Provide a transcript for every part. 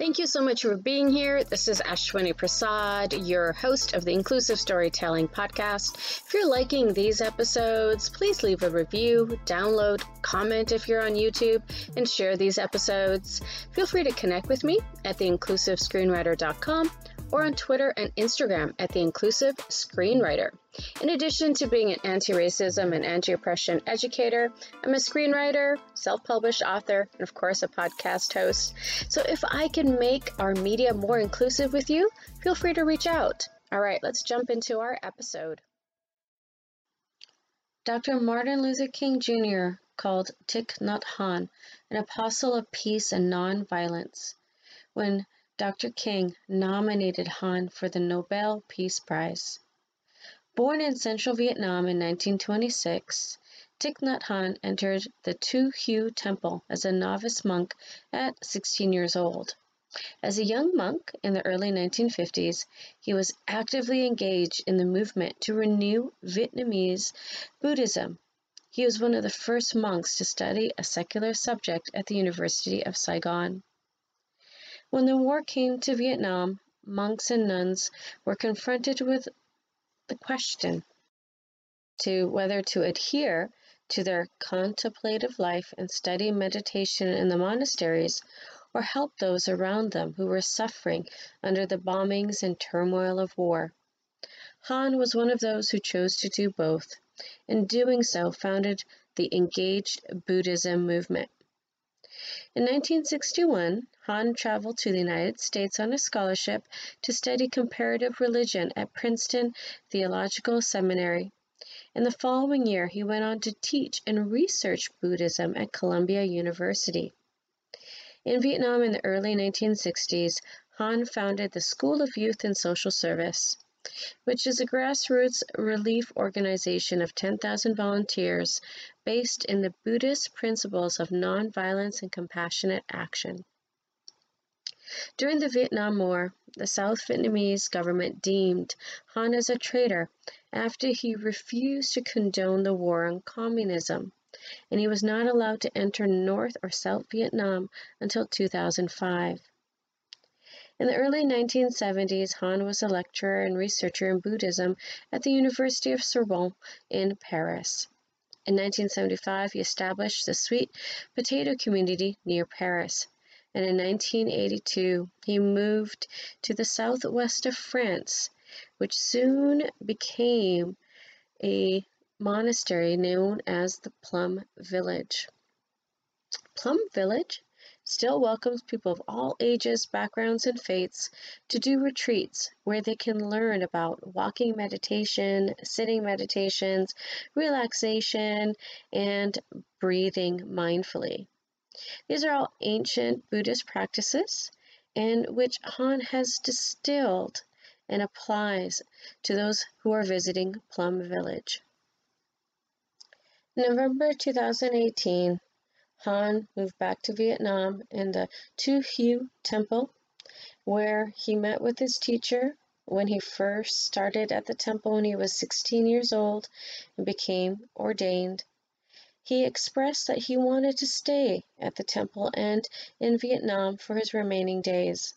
Thank you so much for being here. This is Ashwini Prasad, your host of the Inclusive Storytelling Podcast. If you're liking these episodes, please leave a review, download, comment if you're on YouTube, and share these episodes. Feel free to connect with me at theinclusivescreenwriter.com or on Twitter and Instagram at The Inclusive Screenwriter. In addition to being an anti racism and anti oppression educator, I'm a screenwriter, self published author, and of course, a podcast host. So if I can make our media more inclusive with you, feel free to reach out. All right, let's jump into our episode. Dr. Martin Luther King Jr. called Thich Nhat Hanh an apostle of peace and nonviolence. When Dr. King nominated Hanh for the Nobel Peace Prize. Born in central Vietnam in 1926, Thich Nhat Hanh entered the Tu Hieu Temple as a novice monk at 16 years old. As a young monk in the early 1950s, he was actively engaged in the movement to renew Vietnamese Buddhism. He was one of the first monks to study a secular subject at the University of Saigon. When the war came to Vietnam, monks and nuns were confronted with the question to whether to adhere to their contemplative life and study meditation in the monasteries or help those around them who were suffering under the bombings and turmoil of war. Hanh was one of those who chose to do both. In doing so, founded the Engaged Buddhism movement. In 1961, Hanh traveled to the United States on a scholarship to study comparative religion at Princeton Theological Seminary. In the following year, he went on to teach and research Buddhism at Columbia University. In Vietnam in the early 1960s, Hanh founded the School of Youth and Social Service which is a grassroots relief organization of 10,000 volunteers based in the Buddhist principles of nonviolence and compassionate action. During the Vietnam War, the South Vietnamese government deemed Hanh as a traitor after he refused to condone the war on communism, and he was not allowed to enter North or South Vietnam until 2005. In the early 1970s, Hanh was a lecturer and researcher in Buddhism at the University of Sorbonne in Paris. In 1975, he established the Sweet Potato Community near Paris, and in 1982, he moved to the southwest of France, which soon became a monastery known as the Plum Village. Plum Village still welcomes people of all ages, backgrounds, and faiths to do retreats where they can learn about walking meditation, sitting meditations, relaxation, and breathing mindfully. These are all ancient Buddhist practices in which Hanh has distilled and applies to those who are visiting Plum Village. November 2018, Hanh moved back to Vietnam in the Tu Hieu Temple, where he met with his teacher when he first started at the temple when he was 16 years old and became ordained. He expressed that he wanted to stay at the temple and in Vietnam for his remaining days.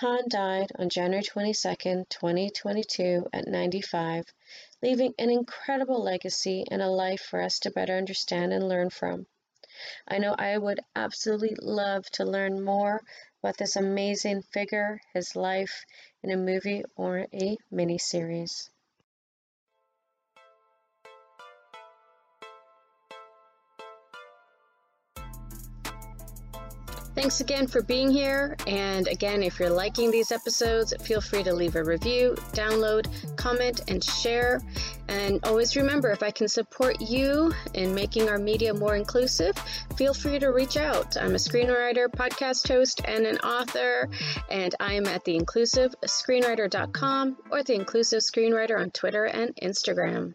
Hanh died on January 22, 2022, at 95, leaving an incredible legacy and a life for us to better understand and learn from. I know I would absolutely love to learn more about this amazing figure, his life, in a movie or a miniseries. Thanks again for being here. And again, if you're liking these episodes, feel free to leave a review, download, comment, and share. And always remember if I can support you in making our media more inclusive, feel free to reach out. I'm a screenwriter, podcast host, and an author, and I'm at theinclusivescreenwriter.com or the Inclusive Screenwriter on Twitter and Instagram.